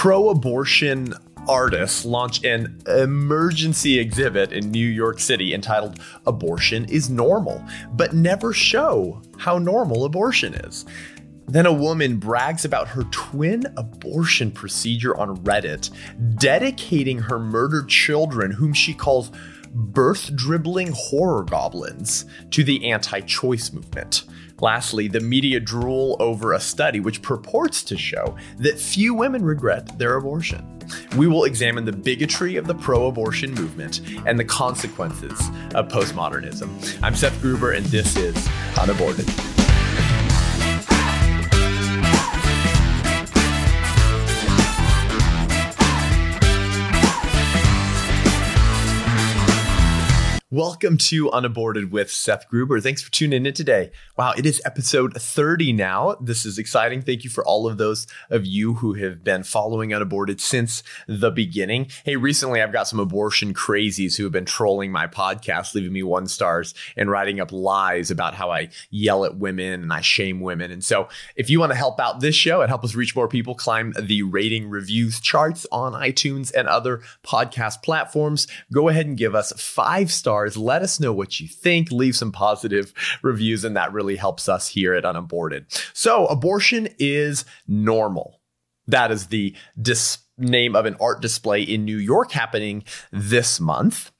pro abortion artists launch an emergency exhibit in New York City entitled Abortion is Normal, but never show how normal abortion is. Then a woman brags about her twin abortion procedure on Reddit, dedicating her murdered children, whom she calls birth dribbling horror goblins, to the anti choice movement. Lastly, the media drool over a study which purports to show that few women regret their abortion. We will examine the bigotry of the pro abortion movement and the consequences of postmodernism. I'm Seth Gruber, and this is Unaborted. Welcome to Unaborted with Seth Gruber. Thanks for tuning in today. Wow, it is episode 30 now. This is exciting. Thank you for all of those of you who have been following Unaborted since the beginning. Hey, recently I've got some abortion crazies who have been trolling my podcast, leaving me one stars and writing up lies about how I yell at women and I shame women. And so if you want to help out this show and help us reach more people, climb the rating reviews charts on iTunes and other podcast platforms, go ahead and give us five stars stars. Let us know what you think. Leave some positive reviews, and that really helps us here at Unaborted. So, abortion is normal. That is the dis- name of an art display in New York happening this month.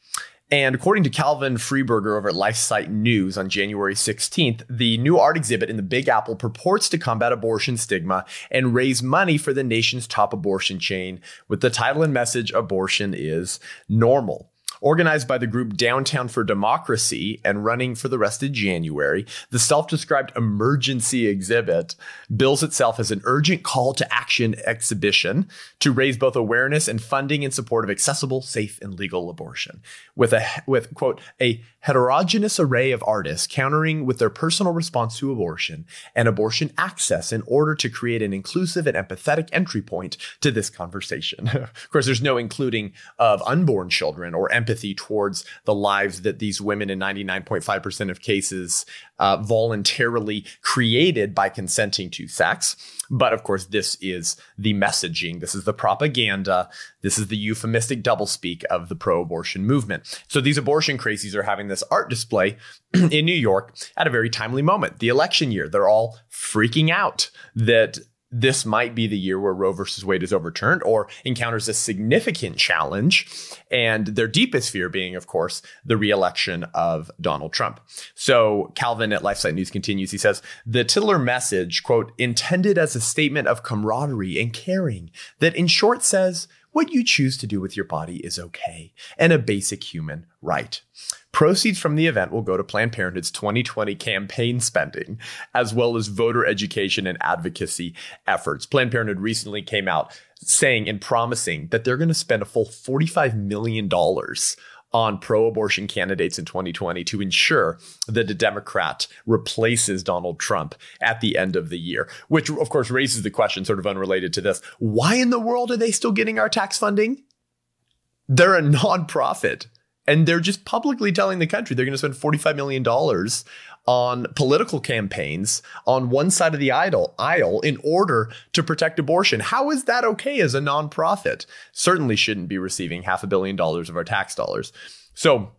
And according to Calvin Freiburger over at LifeSite News on January 16th, the new art exhibit in the Big Apple purports to combat abortion stigma and raise money for the nation's top abortion chain with the title and message Abortion is Normal. Organized by the group Downtown for Democracy and running for the rest of January, the self described emergency exhibit bills itself as an urgent call to action exhibition to raise both awareness and funding in support of accessible, safe, and legal abortion. With a, with quote, a heterogeneous array of artists countering with their personal response to abortion and abortion access in order to create an inclusive and empathetic entry point to this conversation. of course, there's no including of unborn children or empathy towards the lives that these women in 99.5% of cases uh, voluntarily created by consenting to sex. But of course, this is the messaging. This is the propaganda. This is the euphemistic doublespeak of the pro abortion movement. So these abortion crazies are having this art display in New York at a very timely moment, the election year. They're all freaking out that this might be the year where Roe versus Wade is overturned or encounters a significant challenge. And their deepest fear being, of course, the reelection of Donald Trump. So Calvin at LifeSite News continues. He says, the titular message, quote, intended as a statement of camaraderie and caring that in short says, what you choose to do with your body is okay and a basic human right. Proceeds from the event will go to Planned Parenthood's 2020 campaign spending, as well as voter education and advocacy efforts. Planned Parenthood recently came out saying and promising that they're going to spend a full $45 million on pro abortion candidates in 2020 to ensure that a Democrat replaces Donald Trump at the end of the year, which of course raises the question, sort of unrelated to this why in the world are they still getting our tax funding? They're a nonprofit and they're just publicly telling the country they're going to spend $45 million on political campaigns on one side of the aisle, aisle in order to protect abortion. How is that okay as a nonprofit? Certainly shouldn't be receiving half a billion dollars of our tax dollars. So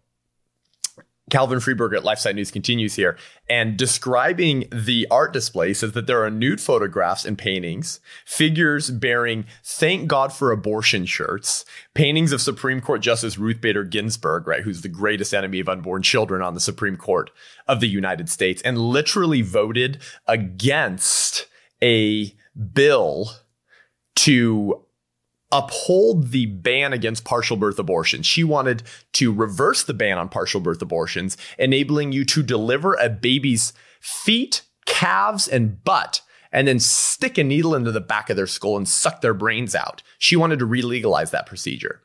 Calvin Freiburger at LifeSite News continues here and describing the art display says that there are nude photographs and paintings, figures bearing thank God for abortion shirts, paintings of Supreme Court Justice Ruth Bader Ginsburg, right, who's the greatest enemy of unborn children on the Supreme Court of the United States, and literally voted against a bill to uphold the ban against partial birth abortions. She wanted to reverse the ban on partial birth abortions, enabling you to deliver a baby's feet, calves, and butt and then stick a needle into the back of their skull and suck their brains out. She wanted to re-legalize that procedure.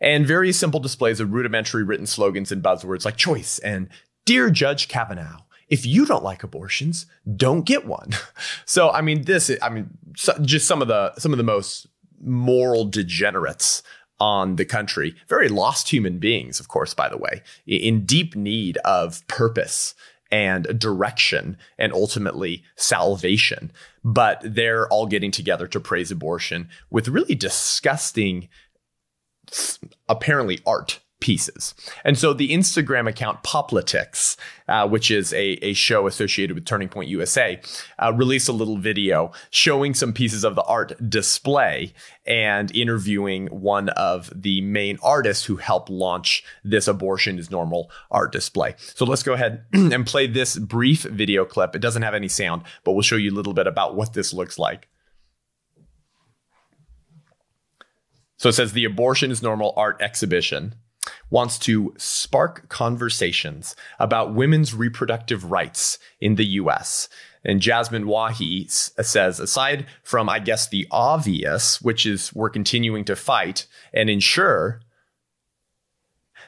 And very simple displays of rudimentary written slogans and buzzwords like choice and Dear Judge Kavanaugh, if you don't like abortions, don't get one. So, I mean, this, I mean, so, just some of the, some of the most moral degenerates on the country. Very lost human beings, of course, by the way, in deep need of purpose and direction and ultimately salvation. But they're all getting together to praise abortion with really disgusting, apparently, art pieces. And so the Instagram account Poplitics, uh, which is a, a show associated with Turning Point USA, uh, released a little video showing some pieces of the art display and interviewing one of the main artists who helped launch this abortion is normal art display. So let's go ahead and play this brief video clip. It doesn't have any sound, but we'll show you a little bit about what this looks like. So it says the abortion is normal art exhibition wants to spark conversations about women's reproductive rights in the US. And Jasmine Wahi says, aside from, I guess, the obvious, which is we're continuing to fight and ensure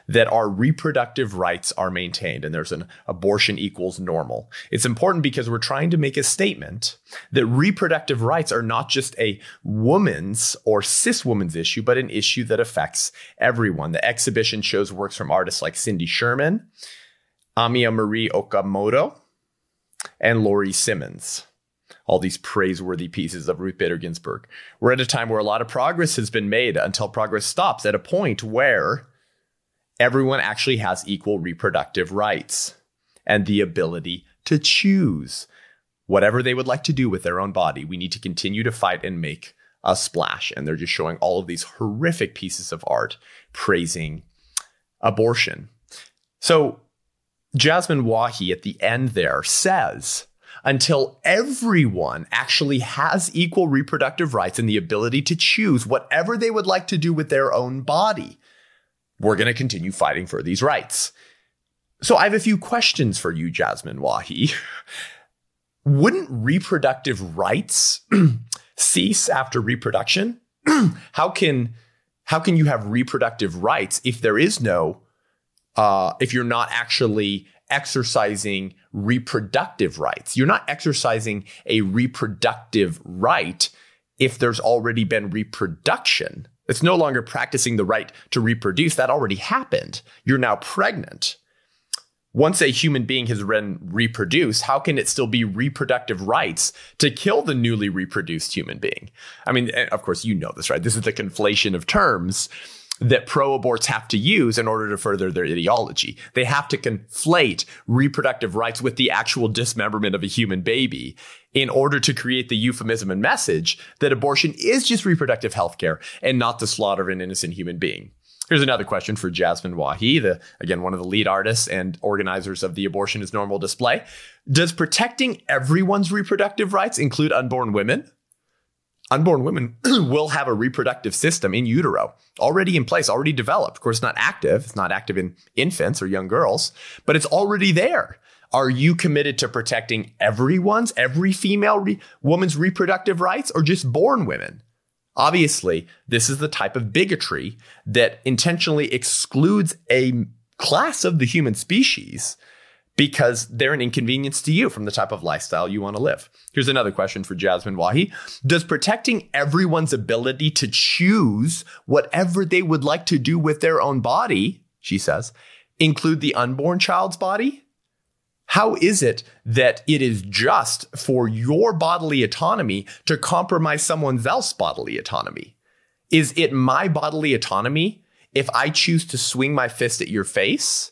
that our reproductive rights are maintained and there's an abortion equals normal. It's important because we're trying to make a statement that reproductive rights are not just a woman's or cis woman's issue, but an issue that affects everyone. The exhibition shows works from artists like Cindy Sherman, Amiya Marie Okamoto, and Laurie Simmons all these praiseworthy pieces of Ruth Bader Ginsburg. We're at a time where a lot of progress has been made until progress stops at a point where everyone actually has equal reproductive rights and the ability to choose whatever they would like to do with their own body. We need to continue to fight and make a splash. And they're just showing all of these horrific pieces of art praising abortion. So Jasmine Wahi at the end there says, until everyone actually has equal reproductive rights and the ability to choose whatever they would like to do with their own body, we're going to continue fighting for these rights. So I have a few questions for you, Jasmine Wahi. Wouldn't reproductive rights cease after reproduction? how can how can you have reproductive rights if there is no uh, if you're not actually exercising reproductive rights? You're not exercising a reproductive right if there's already been reproduction. It's no longer practicing the right to reproduce. That already happened. You're now pregnant. Once a human being has been reproduced, how can it still be reproductive rights to kill the newly reproduced human being? I mean, eh, of course, you know this, right? This is the conflation of terms that pro aborts have to use in order to further their ideology. They have to conflate reproductive rights with the actual dismemberment of a human baby in order to create the euphemism and message that abortion is just reproductive health care and not the slaughter of an innocent human being. Here's another question for Jasmine Wahi, the again one of the lead artists and organizers of the Abortion is Normal display. Does protecting everyone's reproductive rights include unborn women? Unborn women will have a reproductive system in utero already in place, already developed. Of course, not active. It's not active in infants or young girls, but it's already there. Are you committed to protecting everyone's, every female re- woman's reproductive rights or just born women? Obviously, this is the type of bigotry that intentionally excludes a class of the human species because they're an inconvenience to you from the type of lifestyle you want to live. Here's another question for Jasmine Wahi. Does protecting everyone's ability to choose whatever they would like to do with their own body, she says, include the unborn child's body? How is it that it is just for your bodily autonomy to compromise someone else's bodily autonomy? Is it my bodily autonomy if I choose to swing my fist at your face?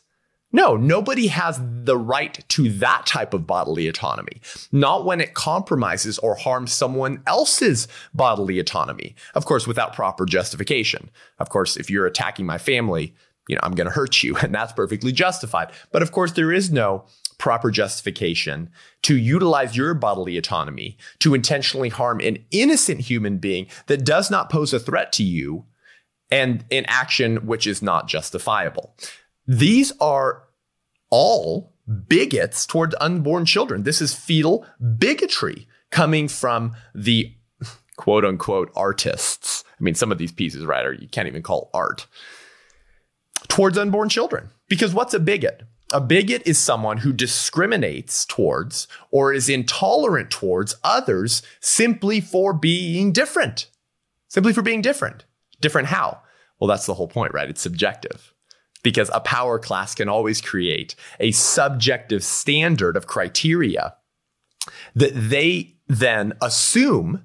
No, nobody has the right to that type of bodily autonomy, not when it compromises or harms someone else's bodily autonomy. Of course, without proper justification. Of course, if you're attacking my family, you know, I'm going to hurt you, and that's perfectly justified. But of course, there is no proper justification to utilize your bodily autonomy to intentionally harm an innocent human being that does not pose a threat to you and an action which is not justifiable. These are all bigots toward unborn children. This is fetal bigotry coming from the quote unquote artists. I mean, some of these pieces, right, are you can't even call art towards unborn children. Because what's a bigot? A bigot is someone who discriminates towards or is intolerant towards others simply for being different. Simply for being different. Different how? Well, that's the whole point, right? It's subjective. Because a power class can always create a subjective standard of criteria that they then assume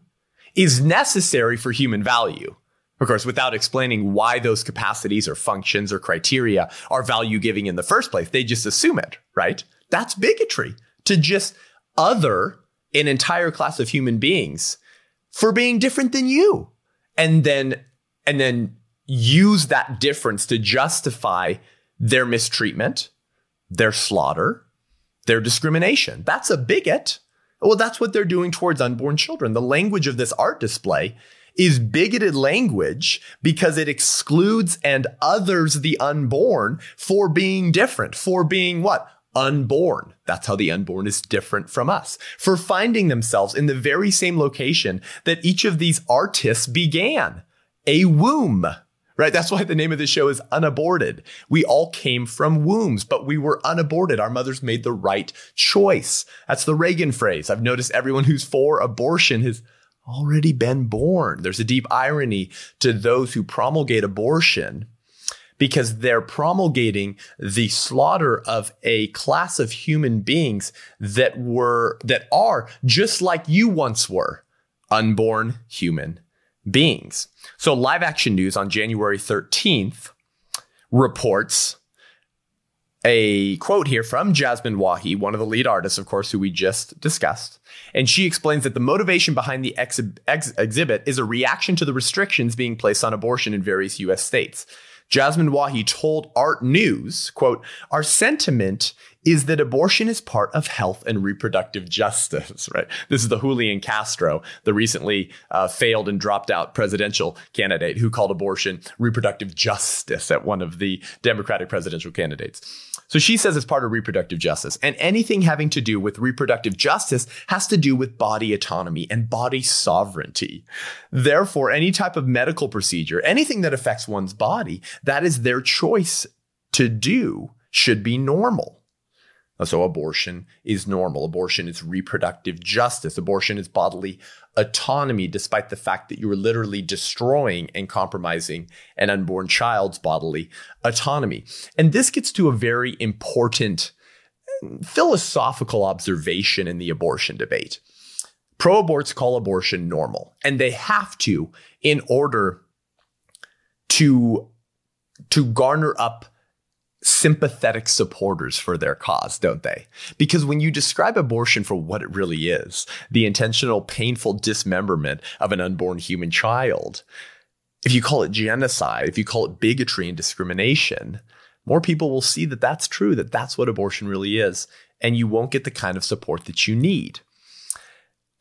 is necessary for human value. Of course, without explaining why those capacities or functions or criteria are value giving in the first place, they just assume it, right? That's bigotry to just other an entire class of human beings for being different than you. And then, and then use that difference to justify their mistreatment, their slaughter, their discrimination. That's a bigot. Well, that's what they're doing towards unborn children. The language of this art display is bigoted language because it excludes and others the unborn for being different, for being what? Unborn. That's how the unborn is different from us. For finding themselves in the very same location that each of these artists began a womb right? That's why the name of the show is Unaborted. We all came from wombs, but we were unaborted. Our mothers made the right choice. That's the Reagan phrase. I've noticed everyone who's for abortion has already been born. There's a deep irony to those who promulgate abortion because they're promulgating the slaughter of a class of human beings that were, that are just like you once were, unborn human beings. So, Live Action News on January 13th reports a quote here from Jasmine Wahi, one of the lead artists, of course, who we just discussed. And she explains that the motivation behind the ex- ex- exhibit is a reaction to the restrictions being placed on abortion in various US states. Jasmine Wahi told Art News, quote, our sentiment is that abortion is part of health and reproductive justice, right? This is the Julian Castro, the recently uh, failed and dropped out presidential candidate who called abortion reproductive justice at one of the Democratic presidential candidates. So she says it's part of reproductive justice. And anything having to do with reproductive justice has to do with body autonomy and body sovereignty. Therefore, any type of medical procedure, anything that affects one's body, that is their choice to do should be normal. Uh, so abortion is normal. Abortion is reproductive justice. Abortion is bodily autonomy, despite the fact that you are literally destroying and compromising an unborn child's bodily autonomy. And this gets to a very important mm, philosophical observation in the abortion debate. Pro aborts call abortion normal, and they have to in order to, to garner up sympathetic supporters for their cause, don't they? Because when you describe abortion for what it really is, the intentional, painful dismemberment of an unborn human child, if you call it genocide, if you call it bigotry and discrimination, more people will see that that's true, that that's what abortion really is, and you won't get the kind of support that you need.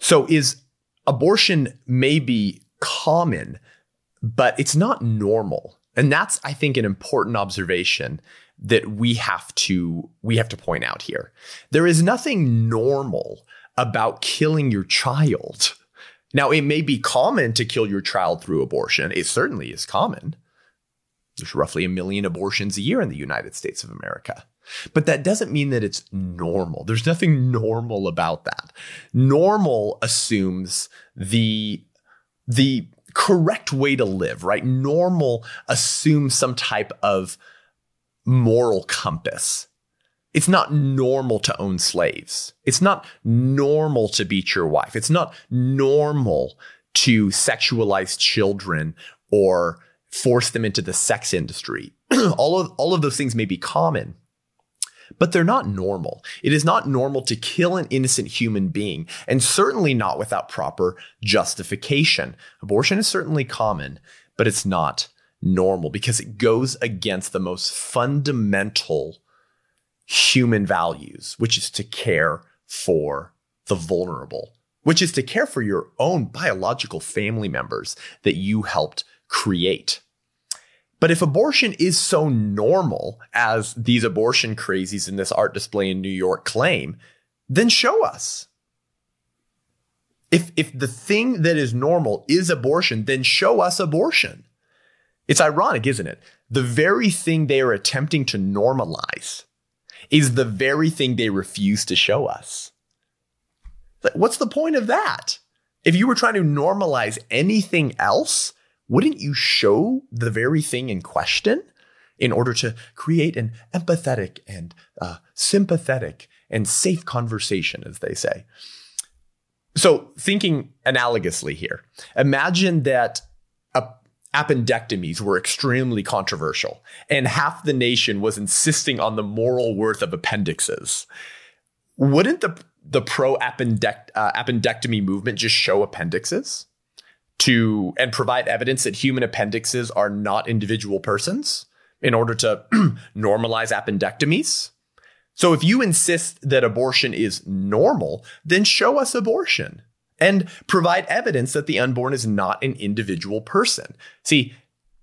So, is abortion may be common, but it's not normal. And that's, I think, an important observation that we have to we have to point out here. There is nothing normal about killing your child. Now, it may be common to kill your child through abortion. It certainly is common. There's roughly a million abortions a year in the United States of America. But that doesn't mean that it's normal. There's nothing normal about that. Normal assumes the the correct way to live, right? Normal assumes some type of moral compass. It's not normal to own slaves. It's not normal to beat your wife. It's not normal to sexualize children or force them into the sex industry. all of all of those things may be common, but they're not normal. It is not normal to kill an innocent human being, and certainly not without proper justification. Abortion is certainly common, but it's not normal because it goes against the most fundamental human values, which is to care for the vulnerable, which is to care for your own biological family members that you helped create. But if abortion is so normal as these abortion crazies in this art display in New York claim, then show us. If, if the thing that is normal is abortion, then show us abortion. It's ironic, isn't it? The very thing they are attempting to normalize is the very thing they refuse to show us. What's the point of that? If you were trying to normalize anything else, wouldn't you show the very thing in question? in order to create an empathetic and uh, sympathetic and safe conversation, as they say. So, thinking analogously here, imagine that appendectomies were extremely controversial, and half the nation was insisting on the moral worth of appendixes. Wouldn't the the pro appendect, uh, appendectomy movement just show appendixes to and provide evidence that human appendixes are not individual persons in order to normalize appendectomies? So if you insist that abortion is normal, then show us abortion and provide evidence that the unborn is not an individual person. See,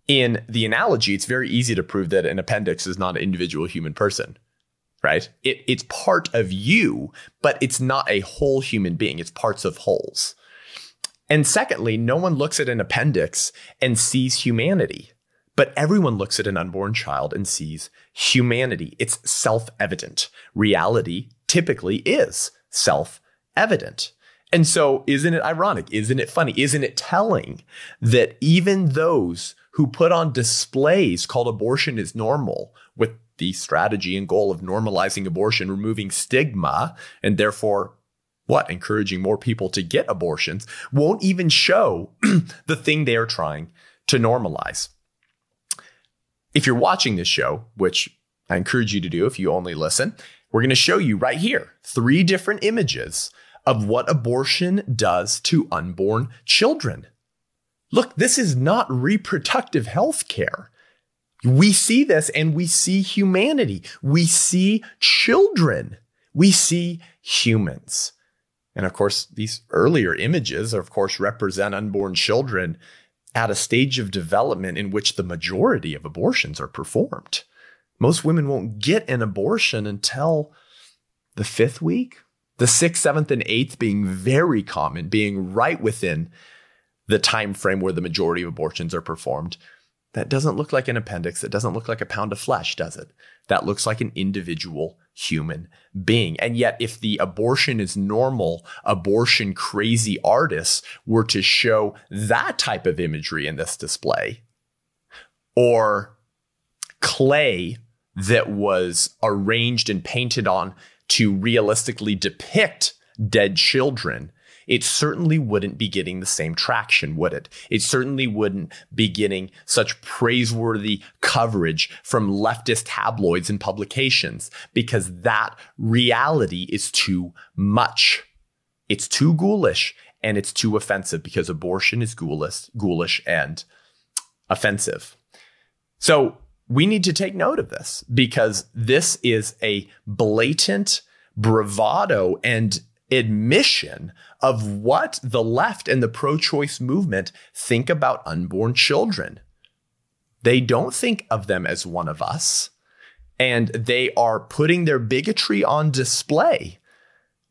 in the analogy, it's very easy to prove that an appendix is not an individual human person, right? It, it's part of you, but it's not a whole human being. It's parts of wholes. And secondly, no one looks at an appendix and sees humanity, but everyone looks at an unborn child and sees humanity. It's self evident. Reality typically is self evident. And so, isn't it ironic? Isn't it funny? Isn't it telling that even those who put on displays called abortion is normal with the strategy and goal of normalizing abortion, removing stigma, and therefore what? Encouraging more people to get abortions won't even show the thing they are trying to normalize. If you're watching this show, which I encourage you to do if you only listen, we're going to show you right here three different images of what abortion does to unborn children. Look, this is not reproductive health care. We see this and we see humanity. We see children. We see humans. And of course, these earlier images, of course, represent unborn children at a stage of development in which the majority of abortions are performed. Most women won't get an abortion until the fifth week, the sixth, seventh, and eighth being very common, being right within the time frame where the majority of abortions are performed. That doesn't look like an appendix. That doesn't look like a pound of flesh, does it? That looks like an individual human being. And yet, if the abortion is normal, abortion crazy artists were to show that type of imagery in this display, or clay that was arranged and painted on to realistically depict dead children, it certainly wouldn't be getting the same traction, would it? It certainly wouldn't be getting such praiseworthy coverage from leftist tabloids and publications because that reality is too much. It's too ghoulish and it's too offensive because abortion is ghoulish, ghoulish and offensive. So we need to take note of this because this is a blatant bravado and admission of what the left and the pro choice movement think about unborn children. They don't think of them as one of us, and they are putting their bigotry on display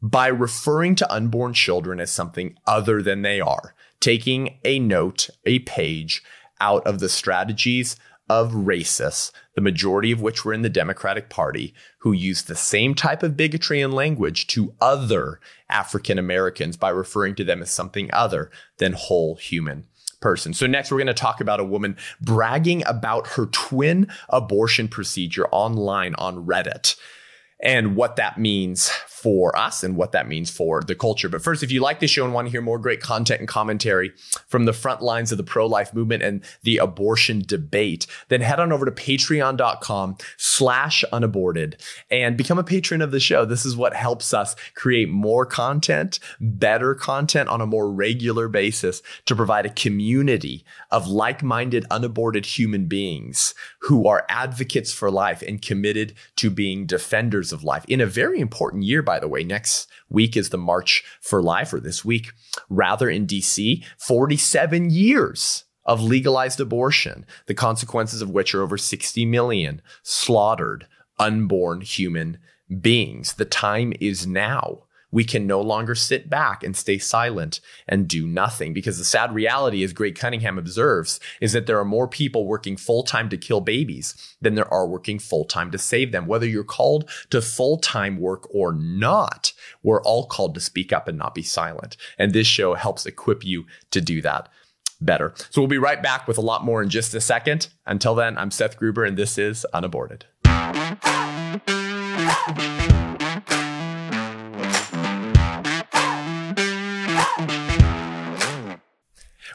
by referring to unborn children as something other than they are, taking a note, a page out of the strategies of racists, the majority of which were in the Democratic Party, who used the same type of bigotry and language to other African Americans by referring to them as something other than whole human person. So next we're going to talk about a woman bragging about her twin abortion procedure online on Reddit and what that means for us and what that means for the culture. But first, if you like this show and want to hear more great content and commentary from the front lines of the pro-life movement and the abortion debate, then head on over to patreon.com slash unaborted and become a patron of the show. This is what helps us create more content, better content on a more regular basis to provide a community of like-minded, unaborted human beings who are advocates for life and committed to being defenders of life in a very important year, by the way. Next week is the March for Life, or this week, rather in DC, 47 years of legalized abortion, the consequences of which are over 60 million slaughtered unborn human beings. The time is now we can no longer sit back and stay silent and do nothing. Because the sad reality, as Greg Cunningham observes, is that there are more people working full time to kill babies than there are working full time to save them. Whether you're called to full time work or not, we're all called to speak up and not be silent. And this show helps equip you to do that better. So we'll be right back with a lot more in just a second. Until then, I'm Seth Gruber, and this is Unaborted.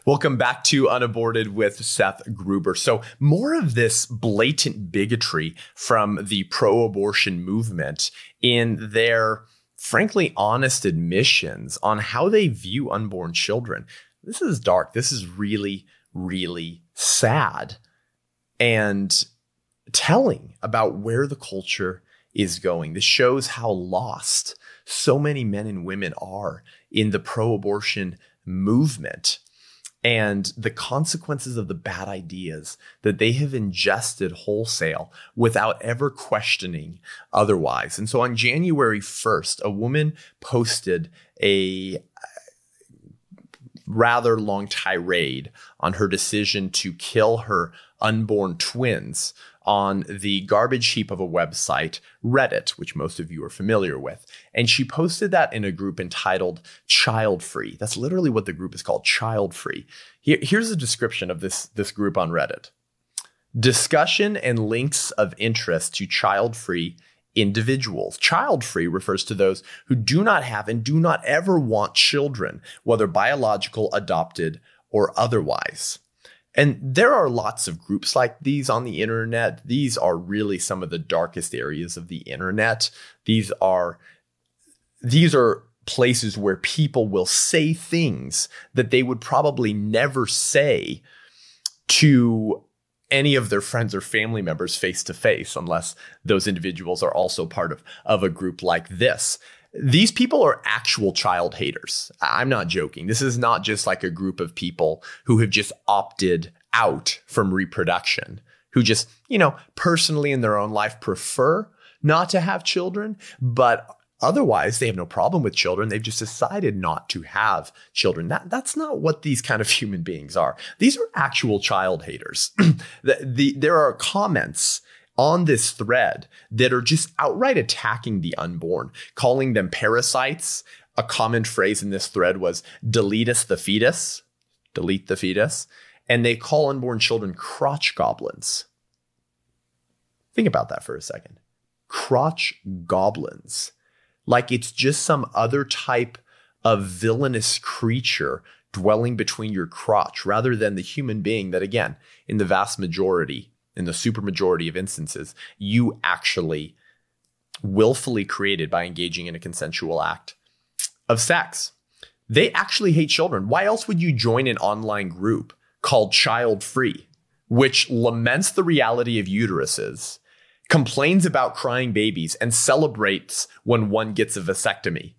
Welcome back to Unaborted with Seth Gruber. So, more of this blatant bigotry from the pro abortion movement in their frankly honest admissions on how they view unborn children. This is dark. This is really, really sad and telling about where the culture is going. This shows how lost so many men and women are in the pro abortion movement and the consequences of the bad ideas that they have ingested wholesale without ever questioning otherwise. And so on January 1st, a woman posted a rather long tirade on her decision to kill her unborn twins on the garbage heap of a website, Reddit, which most of you are familiar with. And she posted that in a group entitled Child Free. That's literally what the group is called, Child Free. Here, here's a description of this, this group on Reddit. Discussion and links of interest to child free individuals. Child free refers to those who do not have and do not ever want children, whether biological, adopted, or otherwise. And there are lots of groups like these on the internet. These are really some of the darkest areas of the internet. These are these are places where people will say things that they would probably never say to any of their friends or family members face to face unless those individuals are also part of, of a group like this these people are actual child haters. I'm not joking. This is not just like a group of people who have just opted out from reproduction, who just, you know, personally in their own life prefer not to have children, but otherwise they have no problem with children. They've just decided not to have children. That, that's not what these kind of human beings are. These are actual child haters. the, the, there are comments on this thread that are just outright attacking the unborn, calling them parasites. A common phrase in this thread was delete us the fetus, delete the fetus. And they call unborn children crotch goblins. Think about that for a second. Crotch goblins. Like it's just some other type of villainous creature dwelling between your crotch rather than the human being that, again, in the vast majority in the supermajority of instances, you actually willfully created by engaging in a consensual act of sex. They actually hate children. Why else would you join an online group called Child Free, which laments the reality of uteruses, complains about crying babies, and celebrates when one gets a vasectomy?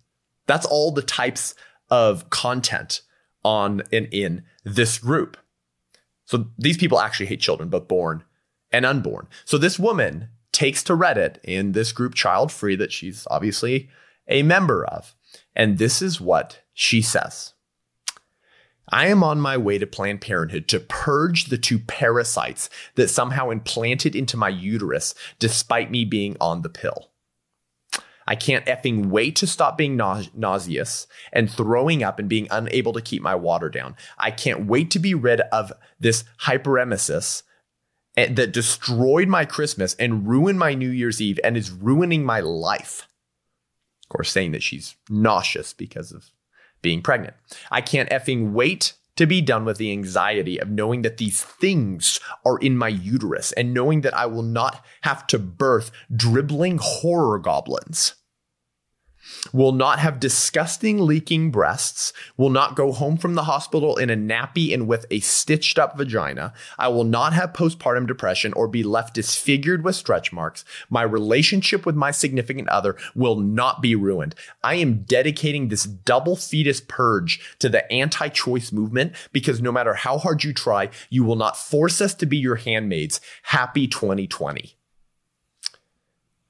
That's all the types of content on and in this group. So these people actually hate children, both born and unborn. So this woman takes to Reddit in this group Child Free that she's obviously a member of. And this is what she says. I am on my way to Planned Parenthood to purge the two parasites that somehow implanted into my uterus despite me being on the pill. I can't effing wait to stop being nauseous and throwing up and being unable to keep my water down. I can't wait to be rid of this hyperemesis that destroyed my Christmas and ruined my New Year's Eve and is ruining my life. Of course, saying that she's nauseous because of being pregnant. I can't effing wait to be done with the anxiety of knowing that these things are in my uterus and knowing that I will not have to birth dribbling horror goblins will not have disgusting leaking breasts, will not go home from the hospital in a nappy and with a stitched up vagina. I will not have postpartum depression or be left disfigured with stretch marks. My relationship with my significant other will not be ruined. I am dedicating this double fetus purge to the anti choice movement because no matter how hard you try, you will not force us to be your handmaids. Happy 2020.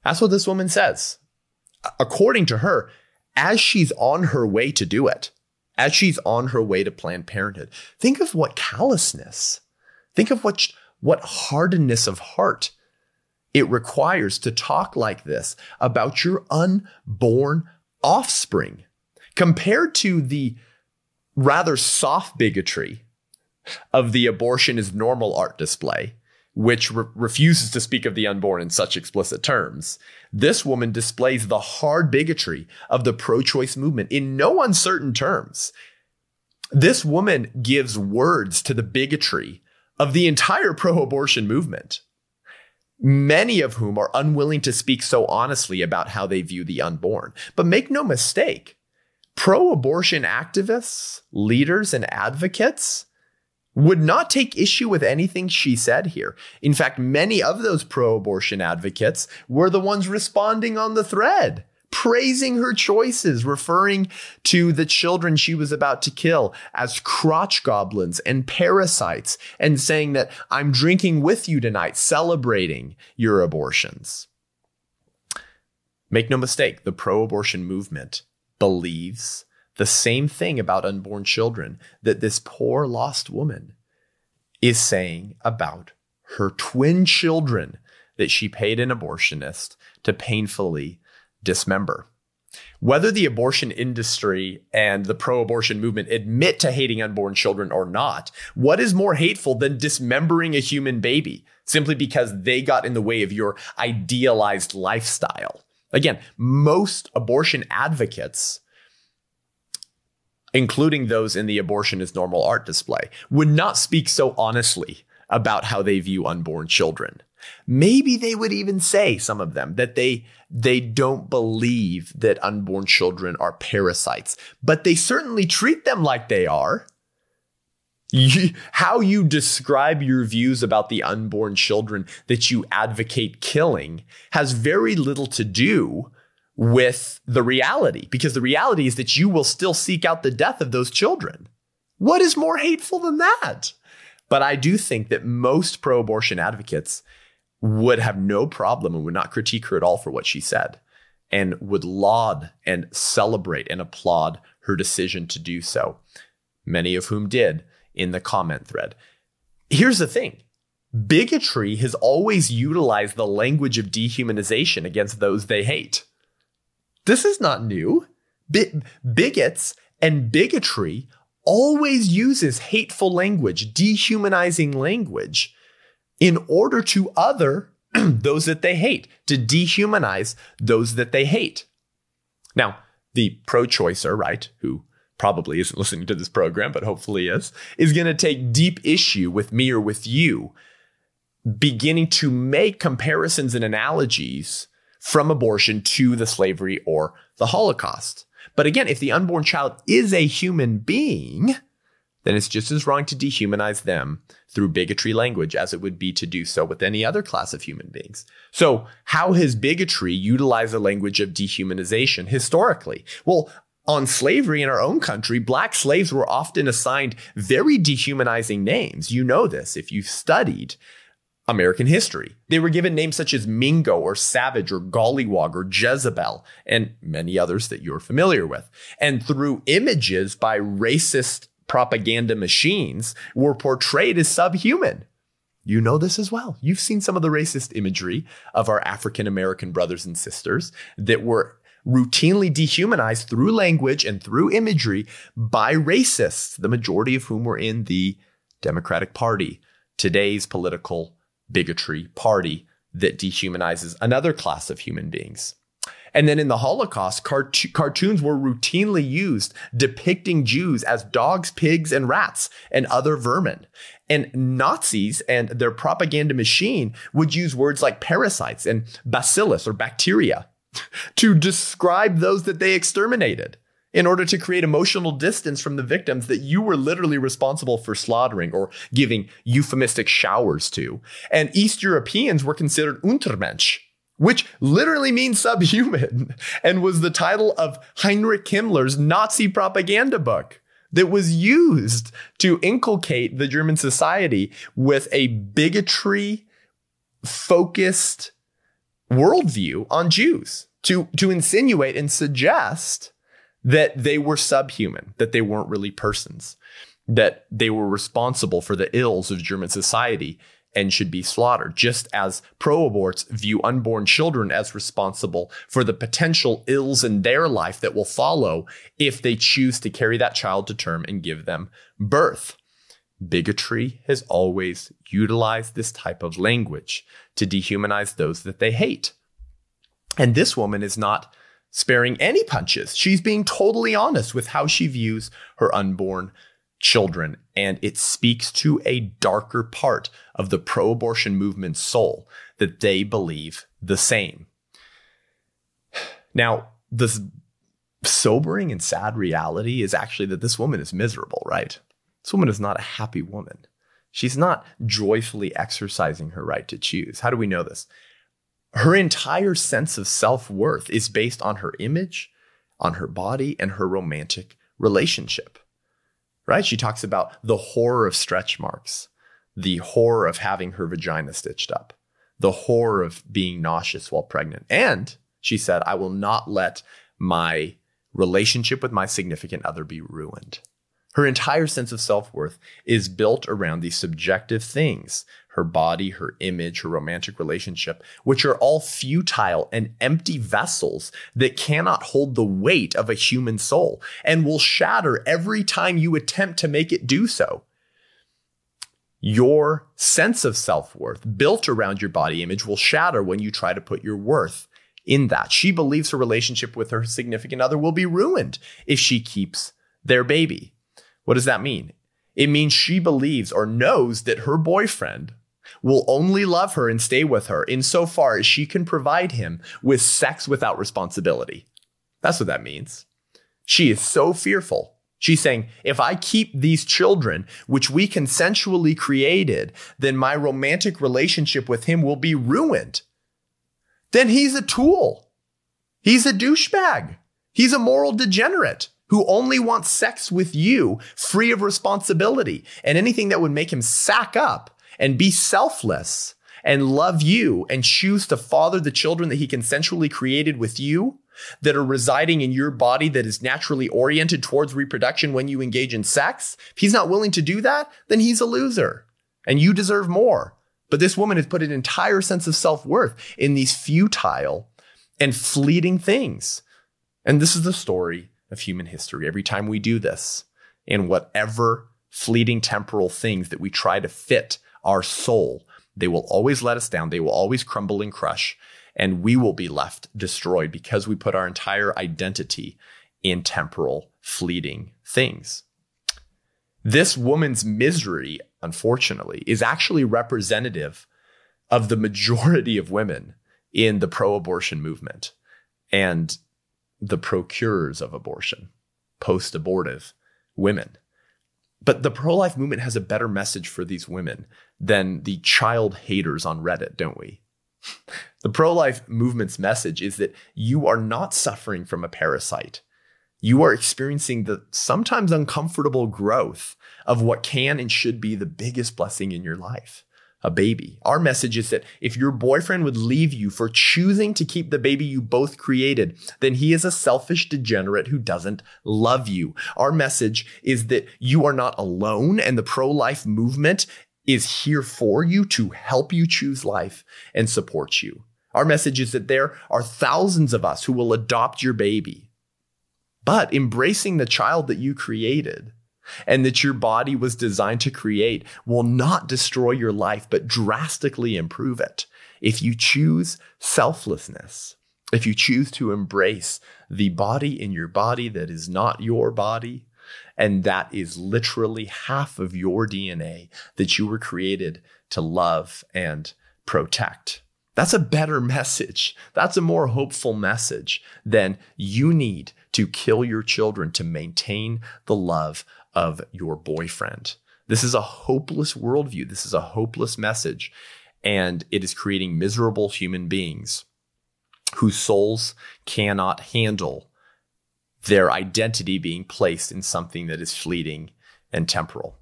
That's what this woman says according to her, as she's on her way to do it, as she's on her way to Planned Parenthood, think of what callousness, think of what, what hardness of heart it requires to talk like this about your unborn offspring compared to the rather soft bigotry of the abortion is normal art display, which re- refuses to speak of the unborn in such explicit terms. This woman displays the hard bigotry of the pro choice movement in no uncertain terms. This woman gives words to the bigotry of the entire pro abortion movement, many of whom are unwilling to speak so honestly about how they view the unborn. But make no mistake, pro abortion activists, leaders, and advocates would not take issue with anything she said here. In fact, many of those pro abortion advocates were the ones responding on the thread, praising her choices, referring to the children she was about to kill as crotch goblins and parasites, and saying that I'm drinking with you tonight, celebrating your abortions. Make no mistake, the pro abortion movement believes the same thing about unborn children that this poor lost woman is saying about her twin children that she paid an abortionist to painfully dismember. Whether the abortion industry and the pro abortion movement admit to hating unborn children or not, what is more hateful than dismembering a human baby simply because they got in the way of your idealized lifestyle? Again, most abortion advocates including those in the abortion is normal art display, would not speak so honestly about how they view unborn children. Maybe they would even say some of them that they they don't believe that unborn children are parasites, but they certainly treat them like they are. How you describe your views about the unborn children that you advocate killing has very little to do with the reality because the reality is that you will still seek out the death of those children. What is more hateful than that? But I do think that most pro abortion advocates would have no problem and would not critique her at all for what she said and would laud and celebrate and applaud her decision to do so, many of whom did in the comment thread. Here's the thing bigotry has always utilized the language of dehumanization against those they hate. This is not new. bigots and bigotry always uses hateful language, dehumanizing language in order to other those that they hate, to dehumanize those that they hate. Now, the pro choicer, right, who probably isn't listening to this program, but hopefully is, is going to take deep issue with me or with you, beginning to make comparisons and analogies from abortion to the slavery or the Holocaust. But again, if the unborn child is a human being, then it's just as wrong to dehumanize them through bigotry language as it would be to do so with any other class of human beings. So, how has bigotry utilized the language of dehumanization historically? Well, on slavery in our own country, black slaves were often assigned very dehumanizing names. You know this if you've studied American history. They were given names such as Mingo or Savage or Gollywog or Jezebel and many others that you're familiar with. And through images by racist propaganda machines were portrayed as subhuman. You know this as well. You've seen some of the racist imagery of our African American brothers and sisters that were routinely dehumanized through language and through imagery by racists, the majority of whom were in the Democratic Party, today's political bigotry party that dehumanizes another class of human beings. And then in the Holocaust, cart- cartoons were routinely used depicting Jews as dogs, pigs, and rats and other vermin. And Nazis and their propaganda machine would use words like parasites and bacillus or bacteria to describe those that they exterminated in order to create emotional distance from the victims that you were literally responsible for slaughtering or giving euphemistic showers to. And East Europeans were considered Untermensch, which literally means subhuman and was the title of Heinrich Himmler's Nazi propaganda book that was used to inculcate the German society with a bigotry focused worldview on Jews to, to insinuate and suggest that they were subhuman, that they weren't really persons, that they were responsible for the ills of German society and should be slaughtered, just as pro aborts view unborn children as responsible for the potential ills in their life that will follow if they choose to carry that child to term and give them birth. Bigotry has always utilized this type of language to dehumanize those that they hate. And this woman is not sparing any punches. She's being totally honest with how she views her unborn children. And it speaks to a darker part of the pro abortion movement's soul that they believe the same. Now, the sobering and sad reality is actually that this woman is miserable, right? This woman is not a happy woman. She's not joyfully exercising her right to choose. How do we know this? Her entire sense of self worth is based on her image, on her body, and her romantic relationship. Right? She talks about the horror of stretch marks, the horror of having her vagina stitched up, the horror of being nauseous while pregnant. And she said, I will not let my relationship with my significant other be ruined. Her entire sense of self worth is built around these subjective things her body, her image, her romantic relationship, which are all futile and empty vessels that cannot hold the weight of a human soul and will shatter every time you attempt to make it do so. Your sense of self worth built around your body image will shatter when you try to put your worth in that. She believes her relationship with her significant other will be ruined if she keeps their baby. What does that mean? It means she believes or knows that her boyfriend will only love her and stay with her insofar as she can provide him with sex without responsibility. That's what that means. She is so fearful. She's saying, if I keep these children, which we consensually created, then my romantic relationship with him will be ruined. Then he's a tool. He's a douchebag. He's a moral degenerate who only wants sex with you free of responsibility and anything that would make him sack up and be selfless and love you and choose to father the children that he consensually created with you that are residing in your body that is naturally oriented towards reproduction when you engage in sex. If he's not willing to do that, then he's a loser and you deserve more. But this woman has put an entire sense of self worth in these futile and fleeting things. And this is the story of human history. Every time we do this, in whatever fleeting temporal things that we try to fit our soul, they will always let us down. They will always crumble and crush, and we will be left destroyed because we put our entire identity in temporal, fleeting things. This woman's misery, unfortunately, is actually representative of the majority of women in the pro abortion movement. And the procurers of abortion, post abortive women. But the pro life movement has a better message for these women than the child haters on Reddit, don't we? The pro life movement's message is that you are not suffering from a parasite. You are experiencing the sometimes uncomfortable growth of what can and should be the biggest blessing in your life a baby. Our message is that if your boyfriend would leave you for choosing to keep the baby you both created, then he is a selfish degenerate who doesn't love you. Our message is that you are not alone and the pro life movement is here for you to help you choose life and support you. Our message is that there are thousands of us who will adopt your baby. But embracing the child that you created and that your body was designed to create will not destroy your life, but drastically improve it. If you choose selflessness, if you choose to embrace the body in your body that is not your body, and that is literally half of your DNA that you were created to love and protect. That's a better message. That's a more hopeful message than you need to kill your children to maintain the love of your boyfriend. This is a hopeless worldview. This is a hopeless message. And it is creating miserable human beings whose souls cannot handle their identity being placed in something that is fleeting and temporal.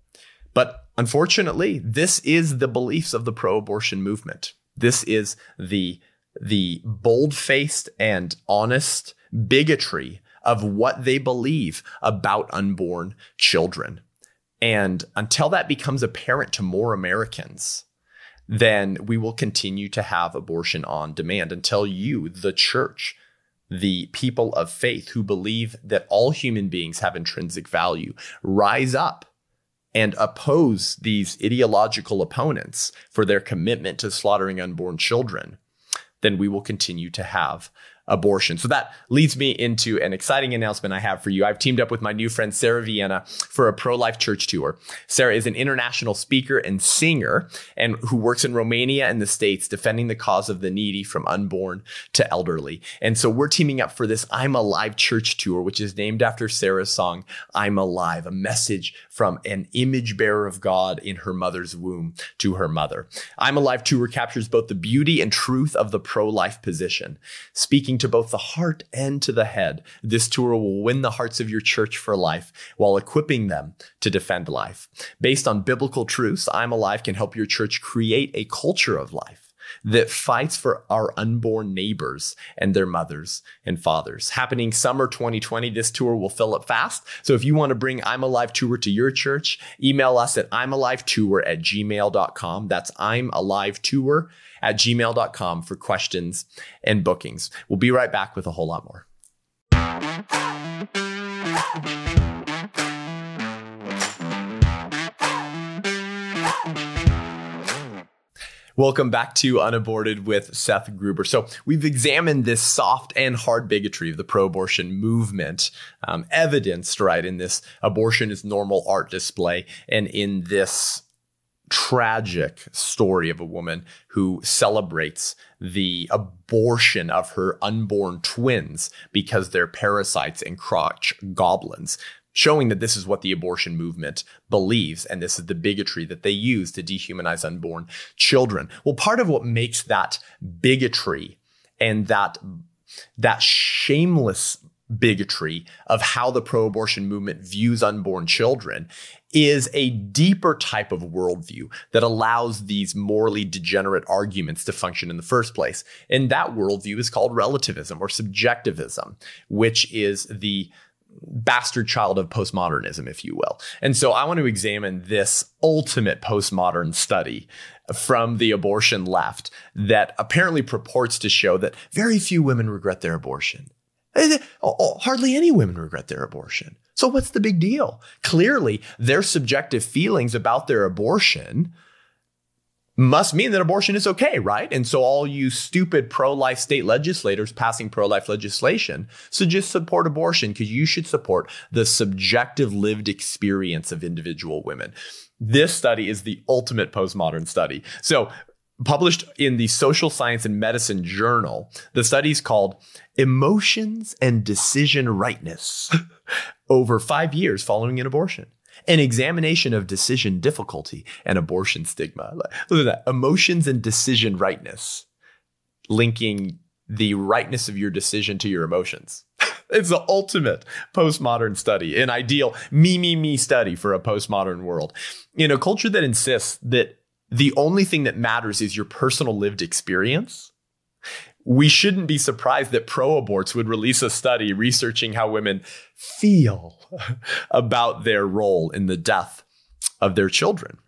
But unfortunately, this is the beliefs of the pro abortion movement. This is the, the bold faced and honest bigotry of what they believe about unborn children. And until that becomes apparent to more Americans, then we will continue to have abortion on demand until you, the church, the people of faith who believe that all human beings have intrinsic value, rise up and oppose these ideological opponents for their commitment to slaughtering unborn children, then we will continue to have abortion. So that leads me into an exciting announcement I have for you. I've teamed up with my new friend Sarah Vienna for a pro-life church tour. Sarah is an international speaker and singer and who works in Romania and the States defending the cause of the needy from unborn to elderly. And so we're teaming up for this I'm Alive church tour, which is named after Sarah's song, I'm Alive, a message from an image bearer of God in her mother's womb to her mother. I'm Alive tour captures both the beauty and truth of the pro-life position, speaking to both the heart and to the head. This tour will win the hearts of your church for life while equipping them to defend life. Based on biblical truths, I'm Alive can help your church create a culture of life that fights for our unborn neighbors and their mothers and fathers. Happening summer 2020, this tour will fill up fast. So if you want to bring I'm Alive Tour to your church, email us at I'm Alive Tour at gmail.com. That's I'm Alive Tour at gmail.com for questions and bookings. We'll be right back with a whole lot more. Welcome back to Unaborted with Seth Gruber. So, we've examined this soft and hard bigotry of the pro abortion movement, um, evidenced right in this abortion is normal art display and in this tragic story of a woman who celebrates the abortion of her unborn twins because they're parasites and crotch goblins, showing that this is what the abortion movement believes and this is the bigotry that they use to dehumanize unborn children. Well, part of what makes that bigotry and that that shameless bigotry of how the pro abortion movement views unborn children is a deeper type of worldview that allows these morally degenerate arguments to function in the first place. And that worldview is called relativism or subjectivism, which is the bastard child of postmodernism, if you will. And so I want to examine this ultimate postmodern study from the abortion left that apparently purports to show that very few women regret their abortion. Eh, oh, oh, hardly any women regret their abortion. So what's the big deal? Clearly, their subjective feelings about their abortion must mean that abortion is okay, right? And so all you stupid pro-life state legislators passing pro-life legislation should just support abortion because you should support the subjective lived experience of individual women. This study is the ultimate postmodern study. So published in the Social Science and Medicine Journal. The study is called Emotions and Decision Rightness over five years following an abortion. An examination of decision difficulty and abortion stigma. Look at that. Emotions and decision rightness, linking the rightness of your decision to your emotions. it's the ultimate postmodern study, an ideal me, me, me study for a postmodern world. In a culture that insists that the only thing that matters is your personal lived experience, we shouldn't be surprised that pro aborts would release a study researching how women feel about their role in the death of their children.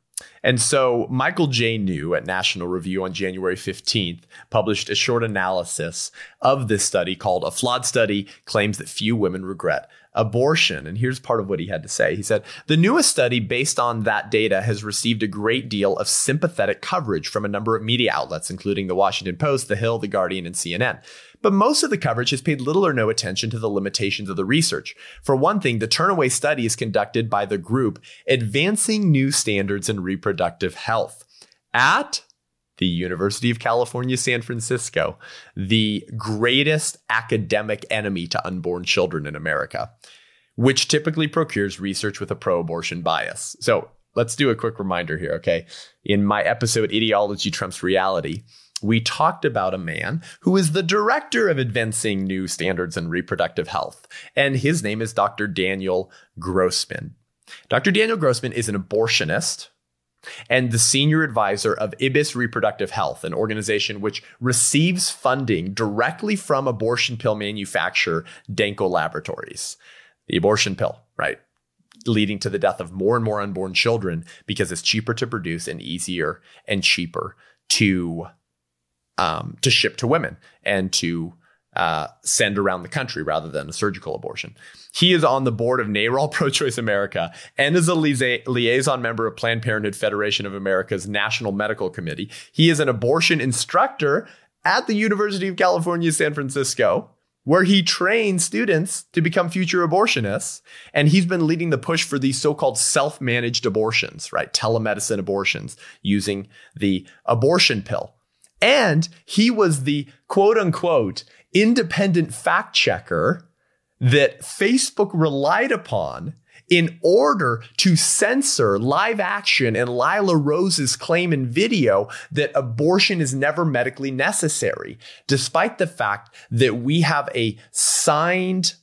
And so Michael J. New at National Review on January 15th published a short analysis of this study called A Flawed Study Claims That Few Women Regret Abortion. And here's part of what he had to say. He said, The newest study based on that data has received a great deal of sympathetic coverage from a number of media outlets, including the Washington Post, The Hill, The Guardian, and CNN. But most of the coverage has paid little or no attention to the limitations of the research. For one thing, the Turnaway study is conducted by the group Advancing New Standards in Reproductive Health at the University of California, San Francisco, the greatest academic enemy to unborn children in America, which typically procures research with a pro abortion bias. So let's do a quick reminder here, okay? In my episode, Ideology Trumps Reality, we talked about a man who is the director of advancing new standards in reproductive health, and his name is Dr. Daniel Grossman. Dr. Daniel Grossman is an abortionist and the senior advisor of IBIS Reproductive Health, an organization which receives funding directly from abortion pill manufacturer Danco Laboratories. The abortion pill, right? Leading to the death of more and more unborn children because it's cheaper to produce and easier and cheaper to um, to ship to women and to uh, send around the country rather than a surgical abortion. He is on the board of NARAL Pro Choice America and is a liaison member of Planned Parenthood Federation of America's National Medical Committee. He is an abortion instructor at the University of California, San Francisco, where he trains students to become future abortionists. And he's been leading the push for these so called self managed abortions, right? Telemedicine abortions using the abortion pill. And he was the quote unquote independent fact checker that Facebook relied upon in order to censor live action and Lila Rose's claim in video that abortion is never medically necessary, despite the fact that we have a signed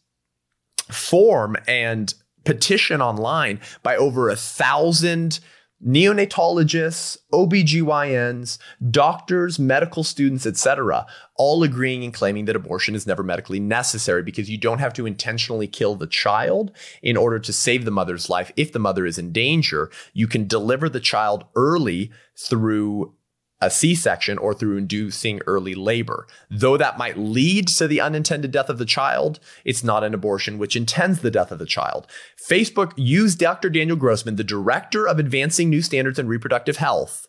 form and petition online by over a thousand neonatologists, OBGYNs, doctors, medical students, etc., all agreeing and claiming that abortion is never medically necessary because you don't have to intentionally kill the child in order to save the mother's life. If the mother is in danger, you can deliver the child early through a C section or through inducing early labor. Though that might lead to the unintended death of the child, it's not an abortion which intends the death of the child. Facebook used Dr. Daniel Grossman, the director of advancing new standards in reproductive health,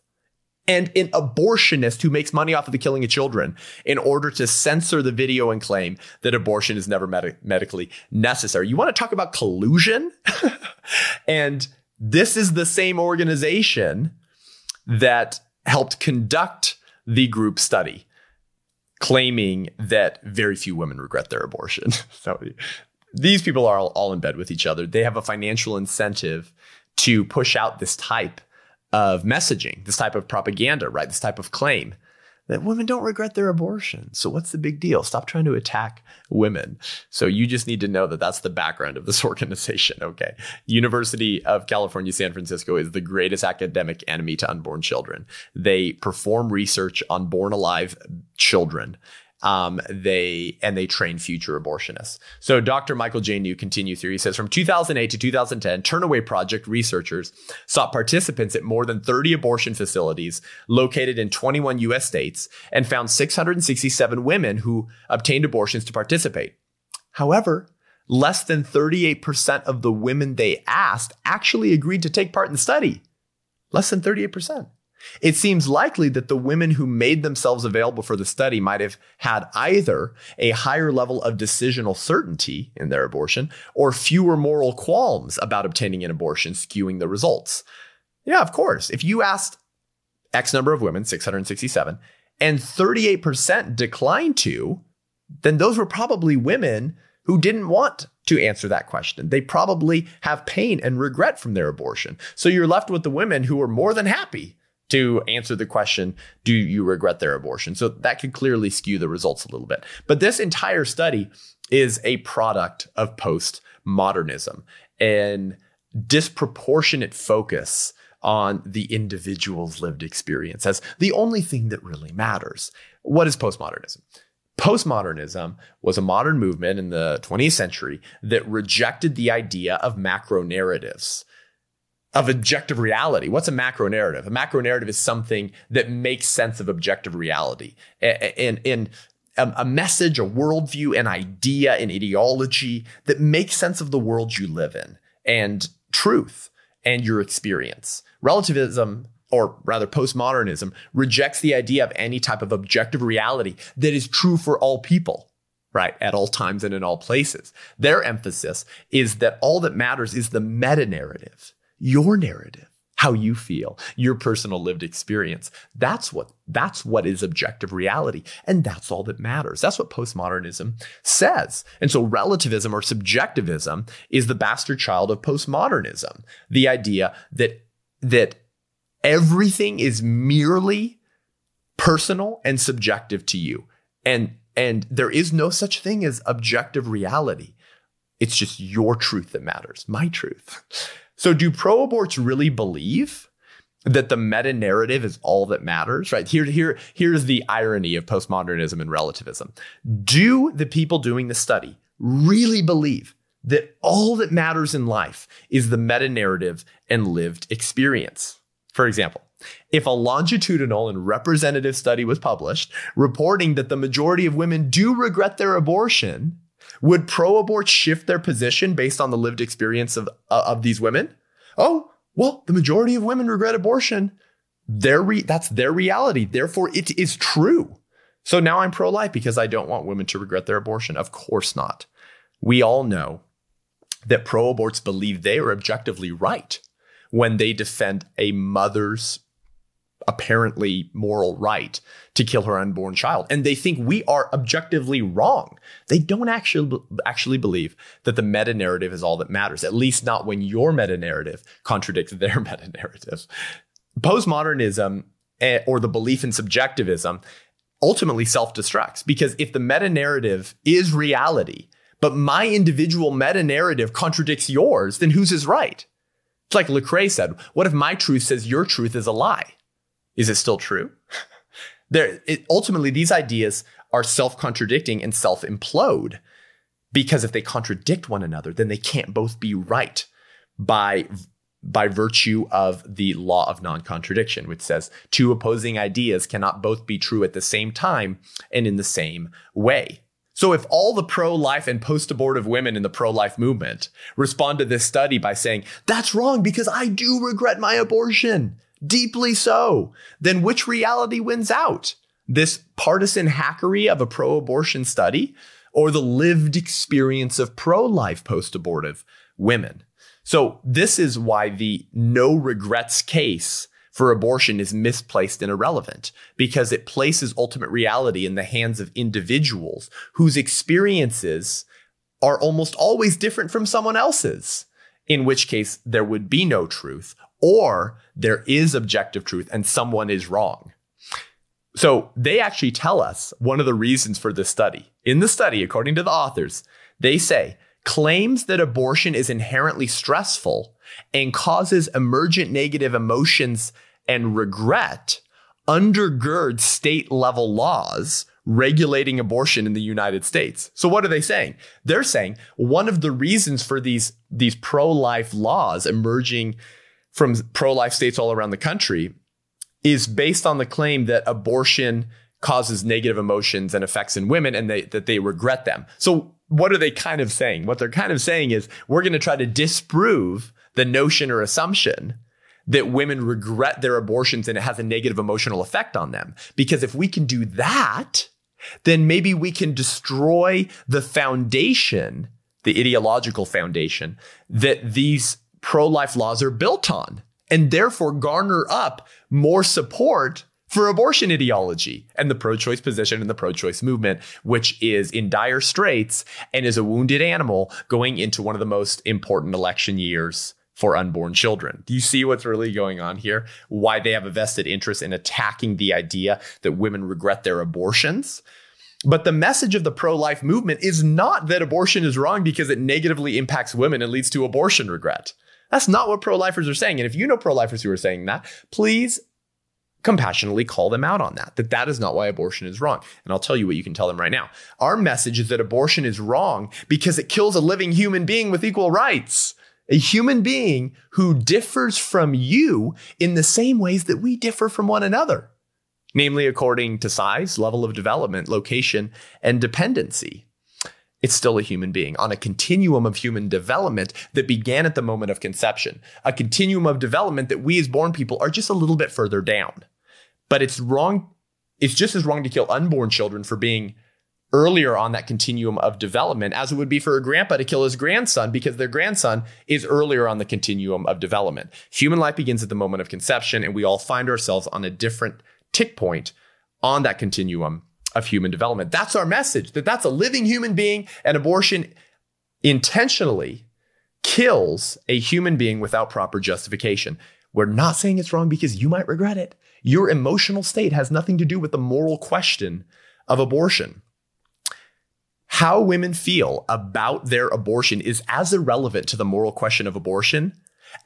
and an abortionist who makes money off of the killing of children in order to censor the video and claim that abortion is never med- medically necessary. You want to talk about collusion? and this is the same organization that helped conduct the group study, claiming that very few women regret their abortion. so these people are all, all in bed with each other. They have a financial incentive to push out this type of messaging, this type of propaganda, right? This type of claim that women don't regret their abortion. So what's the big deal? Stop trying to attack women. So you just need to know that that's the background of this organization. Okay. University of California, San Francisco is the greatest academic enemy to unborn children. They perform research on born alive children um, they and they train future abortionists. So Dr. Michael J. New continues here. He says from 2008 to 2010, Turnaway Project researchers sought participants at more than 30 abortion facilities located in 21 U.S. states and found 667 women who obtained abortions to participate. However, less than 38% of the women they asked actually agreed to take part in the study. Less than 38%. It seems likely that the women who made themselves available for the study might have had either a higher level of decisional certainty in their abortion or fewer moral qualms about obtaining an abortion, skewing the results. Yeah, of course. If you asked X number of women, 667, and 38% declined to, then those were probably women who didn't want to answer that question. They probably have pain and regret from their abortion. So you're left with the women who are more than happy to answer the question, do you regret their abortion? So that could clearly skew the results a little bit. But this entire study is a product of postmodernism and disproportionate focus on the individual's lived experience as the only thing that really matters. What is postmodernism? Postmodernism was a modern movement in the 20th century that rejected the idea of macro narratives of objective reality. What's a macro narrative? A macro narrative is something that makes sense of objective reality. And, and, um, a message, a worldview, an idea, an ideology that makes sense of the world you live in and truth and your experience. Relativism, or rather postmodernism, rejects the idea of any type of objective reality that is true for all people right? At all times and in all places. Their emphasis is that all that matters is the meta narrative your narrative, how you feel, your personal lived experience. That's what that's what is objective reality and that's all that matters. That's what postmodernism says. And so relativism or subjectivism is the bastard child of postmodernism. The idea that that everything is merely personal and subjective to you. And and there is no such thing as objective reality. It's just your truth that matters, my truth. So, do pro aborts really believe that the meta narrative is all that matters? Right here, here, here's the irony of postmodernism and relativism. Do the people doing the study really believe that all that matters in life is the meta narrative and lived experience? For example, if a longitudinal and representative study was published reporting that the majority of women do regret their abortion, would pro abort shift their position based on the lived experience of, uh, of these women? Oh, well, the majority of women regret abortion. Their re- that's their reality. Therefore, it is true. So now I'm pro life because I don't want women to regret their abortion. Of course not. We all know that pro aborts believe they are objectively right when they defend a mother's apparently moral right to kill her unborn child. And they think we are objectively wrong. They don't actually actually believe that the meta narrative is all that matters at least not when your meta narrative contradicts their meta narrative postmodernism eh, or the belief in subjectivism ultimately self-destructs because if the meta narrative is reality but my individual meta narrative contradicts yours then whose is right? It's like Lecrae said what if my truth says your truth is a lie is it still true? there, it, ultimately, these ideas are self contradicting and self implode because if they contradict one another, then they can't both be right by by virtue of the law of non contradiction, which says two opposing ideas cannot both be true at the same time and in the same way. So, if all the pro life and post abortive women in the pro life movement respond to this study by saying, that's wrong because I do regret my abortion, deeply so, then which reality wins out? This partisan hackery of a pro abortion study or the lived experience of pro life post abortive women? So, this is why the no regrets case for abortion is misplaced and irrelevant because it places ultimate reality in the hands of individuals whose experiences are almost always different from someone else's, in which case there would be no truth or there is objective truth and someone is wrong. So they actually tell us one of the reasons for this study. In the study, according to the authors, they say claims that abortion is inherently stressful and causes emergent negative emotions and regret undergird state level laws regulating abortion in the United States. So what are they saying? They're saying one of the reasons for these these pro-life laws emerging from pro life states all around the country is based on the claim that abortion causes negative emotions and effects in women and they, that they regret them. So, what are they kind of saying? What they're kind of saying is we're going to try to disprove the notion or assumption that women regret their abortions and it has a negative emotional effect on them. Because if we can do that, then maybe we can destroy the foundation, the ideological foundation that these pro life laws are built on and therefore garner up more support for abortion ideology and the pro choice position and the pro choice movement, which is in dire straits and is a wounded animal going into one of the most important election years for unborn children. Do you see what's really going on here? Why they have a vested interest in attacking the idea that women regret their abortions? But the message of the pro life movement is not that abortion is wrong because it negatively impacts women and leads to abortion regret. That's not what pro lifers are saying. And if you know pro lifers who are saying that, please compassionately call them out on that, that that is not why abortion is wrong. And I'll tell you what you can tell them right now. Our message is that abortion is wrong because it kills a living human being with equal rights. A human being who differs from you in the same ways that we differ from one another, namely according to size, level of development, location, and dependency it's still a human being on a continuum of human development that began at the moment of conception, a continuum of development that we as born people are just a little bit further down. But it's wrong. It's just as wrong to kill unborn children for being earlier on that continuum of development as it would be for a grandpa to kill his grandson because their grandson is earlier on the continuum of development. Human life begins at the moment of conception, and we all find ourselves on a different tick point on that continuum of human development. That's our message that that's a living human being and abortion intentionally kills a human being without proper justification. We're not saying it's wrong because you might regret it. Your emotional state has nothing to do with the moral question of abortion. How women feel about their abortion is as irrelevant to the moral question of abortion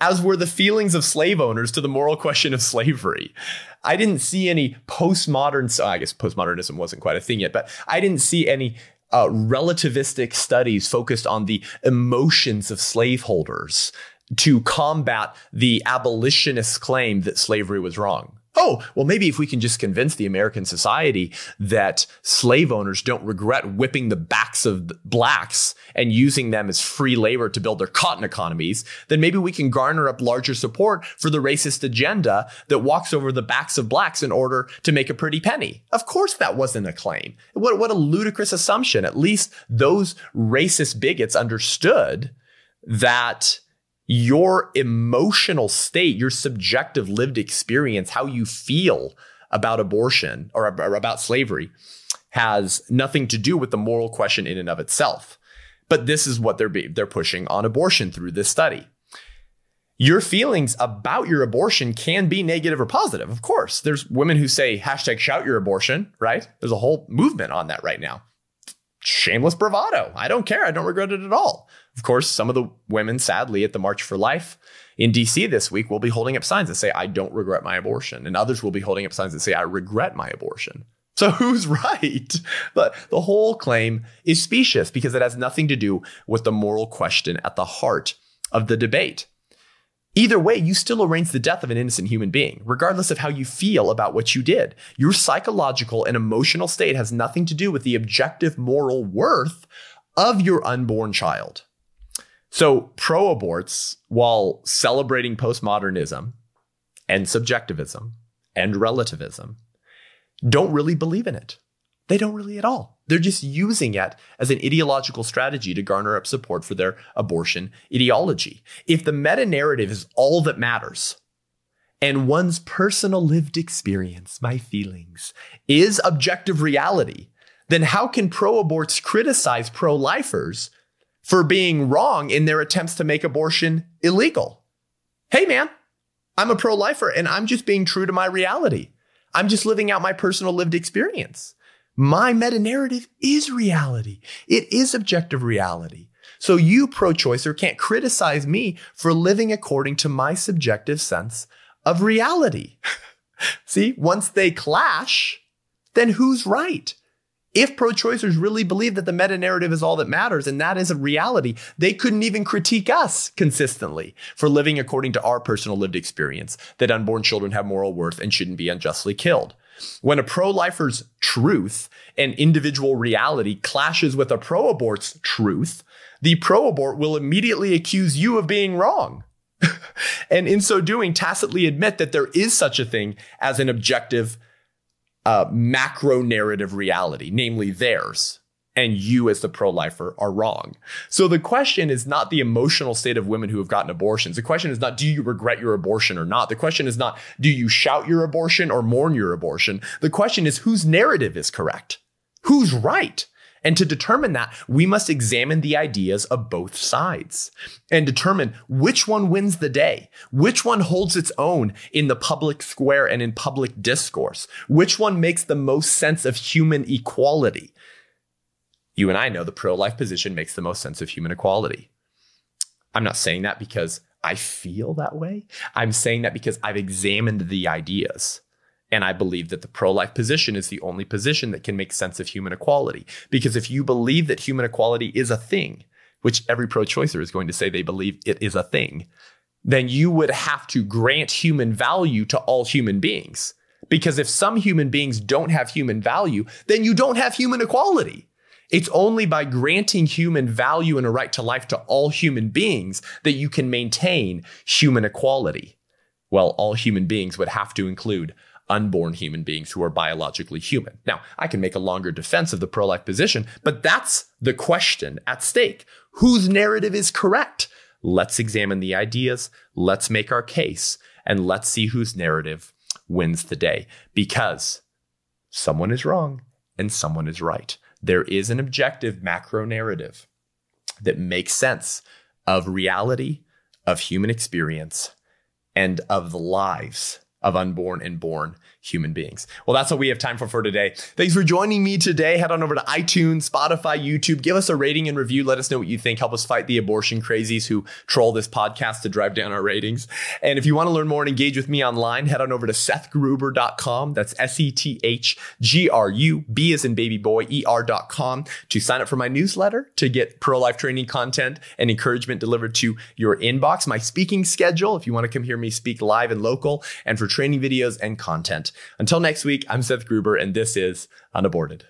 as were the feelings of slave owners to the moral question of slavery. I didn't see any postmodern, so I guess postmodernism wasn't quite a thing yet, but I didn't see any uh, relativistic studies focused on the emotions of slaveholders to combat the abolitionist claim that slavery was wrong. Oh, well, maybe if we can just convince the American society that slave owners don't regret whipping the backs of blacks and using them as free labor to build their cotton economies, then maybe we can garner up larger support for the racist agenda that walks over the backs of blacks in order to make a pretty penny. Of course, that wasn't a claim. What, what a ludicrous assumption. At least those racist bigots understood that your emotional state, your subjective lived experience, how you feel about abortion or about slavery has nothing to do with the moral question in and of itself. But this is what they're be- they're pushing on abortion through this study. Your feelings about your abortion can be negative or positive. Of course, there's women who say hashtag shout your abortion, right? There's a whole movement on that right now. Shameless bravado. I don't care. I don't regret it at all. Of course, some of the women, sadly, at the March for Life in DC this week will be holding up signs that say, I don't regret my abortion. And others will be holding up signs that say, I regret my abortion. So who's right? But the whole claim is specious because it has nothing to do with the moral question at the heart of the debate. Either way, you still arrange the death of an innocent human being, regardless of how you feel about what you did. Your psychological and emotional state has nothing to do with the objective moral worth of your unborn child. So, pro aborts, while celebrating postmodernism and subjectivism and relativism, don't really believe in it. They don't really at all. They're just using it as an ideological strategy to garner up support for their abortion ideology. If the meta narrative is all that matters, and one's personal lived experience, my feelings, is objective reality, then how can pro aborts criticize pro lifers for being wrong in their attempts to make abortion illegal. Hey, man, I'm a pro lifer and I'm just being true to my reality. I'm just living out my personal lived experience. My meta narrative is reality. It is objective reality. So you pro choicer can't criticize me for living according to my subjective sense of reality. See, once they clash, then who's right? If pro choicers really believe that the meta narrative is all that matters and that is a reality, they couldn't even critique us consistently for living according to our personal lived experience that unborn children have moral worth and shouldn't be unjustly killed. When a pro lifer's truth and individual reality clashes with a pro abort's truth, the pro abort will immediately accuse you of being wrong. and in so doing, tacitly admit that there is such a thing as an objective uh, macro narrative reality, namely theirs, and you as the pro-lifer are wrong. So the question is not the emotional state of women who have gotten abortions. The question is not do you regret your abortion or not. The question is not do you shout your abortion or mourn your abortion. The question is whose narrative is correct? Who's right? And to determine that, we must examine the ideas of both sides and determine which one wins the day, which one holds its own in the public square and in public discourse, which one makes the most sense of human equality. You and I know the pro life position makes the most sense of human equality. I'm not saying that because I feel that way. I'm saying that because I've examined the ideas. And I believe that the pro life position is the only position that can make sense of human equality. Because if you believe that human equality is a thing, which every pro choicer is going to say they believe it is a thing, then you would have to grant human value to all human beings. Because if some human beings don't have human value, then you don't have human equality. It's only by granting human value and a right to life to all human beings that you can maintain human equality. Well, all human beings would have to include unborn human beings who are biologically human. Now, I can make a longer defense of the pro life position, but that's the question at stake. Whose narrative is correct? Let's examine the ideas, let's make our case, and let's see whose narrative wins the day because someone is wrong and someone is right. There is an objective macro narrative that makes sense of reality, of human experience, and of the lives of unborn and born human beings. Well, that's what we have time for for today. Thanks for joining me today. Head on over to iTunes, Spotify, YouTube. Give us a rating and review. Let us know what you think. Help us fight the abortion crazies who troll this podcast to drive down our ratings. And if you want to learn more and engage with me online, head on over to sethgruber.com. That's S E T H G R U B as in baby boy, E R.com to sign up for my newsletter to get pro life training content and encouragement delivered to your inbox. My speaking schedule, if you want to come hear me speak live and local, and for training videos and content. Until next week, I'm Seth Gruber, and this is Unaborted.